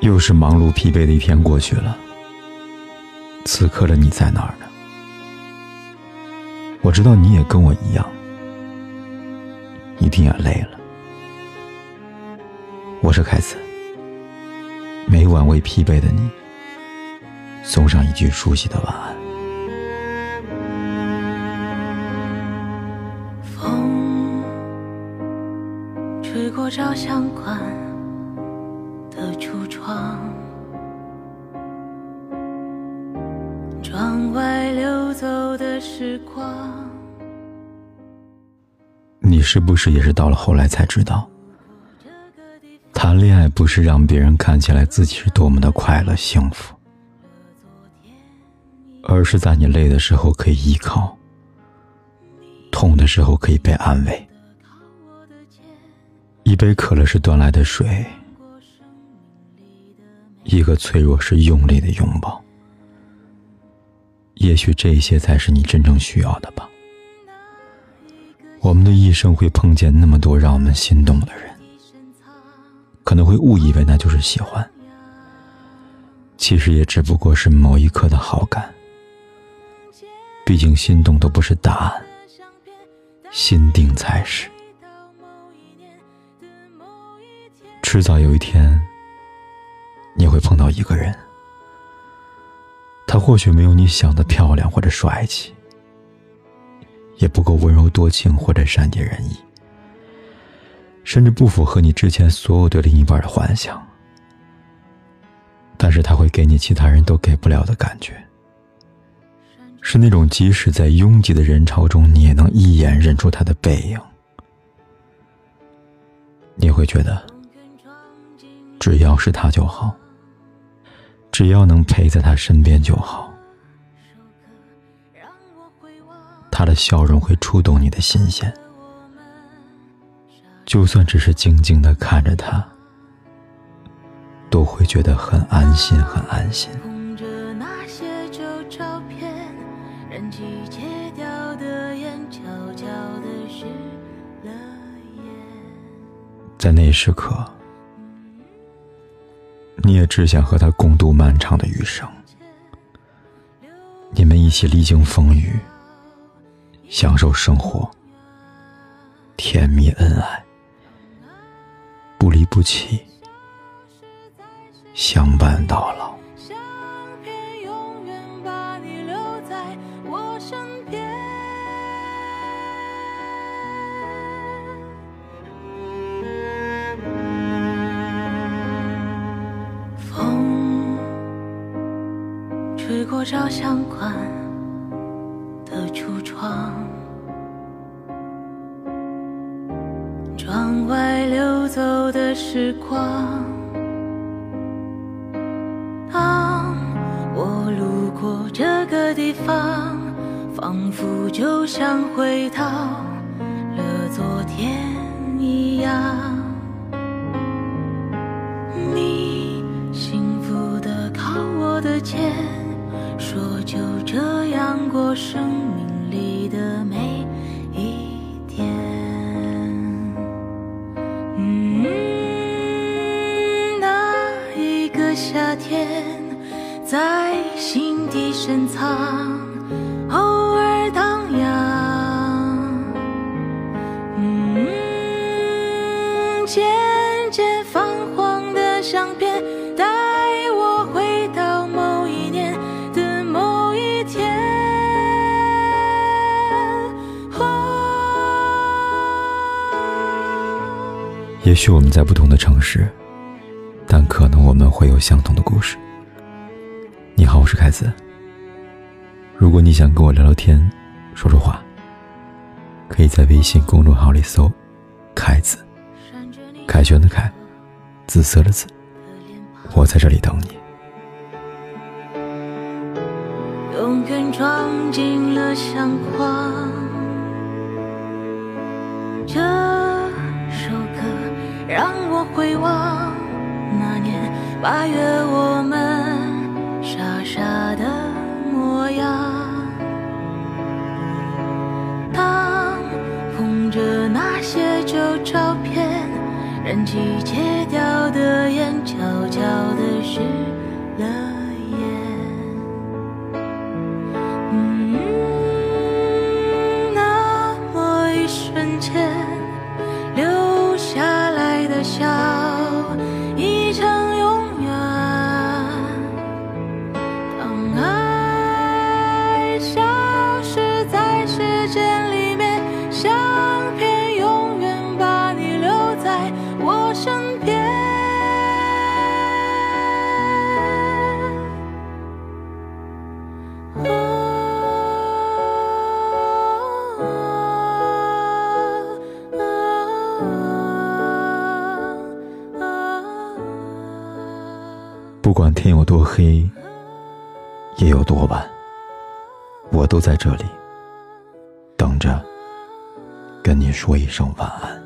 又是忙碌疲惫的一天过去了，此刻的你在哪儿呢？我知道你也跟我一样，一定也累了。我是凯子，每晚为疲惫的你送上一句熟悉的晚安。风吹过照相馆。窗外流走的时光。你是不是也是到了后来才知道，谈恋爱不是让别人看起来自己是多么的快乐幸福，而是在你累的时候可以依靠，痛的时候可以被安慰。一杯可乐是端来的水。一个脆弱是用力的拥抱，也许这些才是你真正需要的吧。我们的一生会碰见那么多让我们心动的人，可能会误以为那就是喜欢，其实也只不过是某一刻的好感。毕竟心动都不是答案，心定才是。迟早有一天。你会碰到一个人，他或许没有你想的漂亮或者帅气，也不够温柔多情或者善解人意，甚至不符合你之前所有对另一半的幻想。但是他会给你其他人都给不了的感觉，是那种即使在拥挤的人潮中，你也能一眼认出他的背影。你会觉得，只要是他就好。只要能陪在他身边就好，他的笑容会触动你的心弦，就算只是静静的看着他，都会觉得很安心，很安心。在那一时刻。你也只想和他共度漫长的余生，你们一起历经风雨，享受生活，甜蜜恩爱，不离不弃，相伴到老。吹过照相馆的橱窗，窗外流走的时光。当我路过这个地方，仿佛就像回到了昨天一样。我生命里的每一天。嗯，那一个夏天在心底深藏，偶尔荡漾。嗯，也许我们在不同的城市，但可能我们会有相同的故事。你好，我是凯子。如果你想跟我聊聊天、说说话，可以在微信公众号里搜“凯子”，凯旋的凯，紫色的紫，我在这里等你。永远装进了相框。这让我回望那年八月，我们傻傻的模样。当捧着那些旧照片，燃起戒掉的烟，悄悄的湿了身边。不管天有多黑，夜有多晚，我都在这里等着，跟你说一声晚安。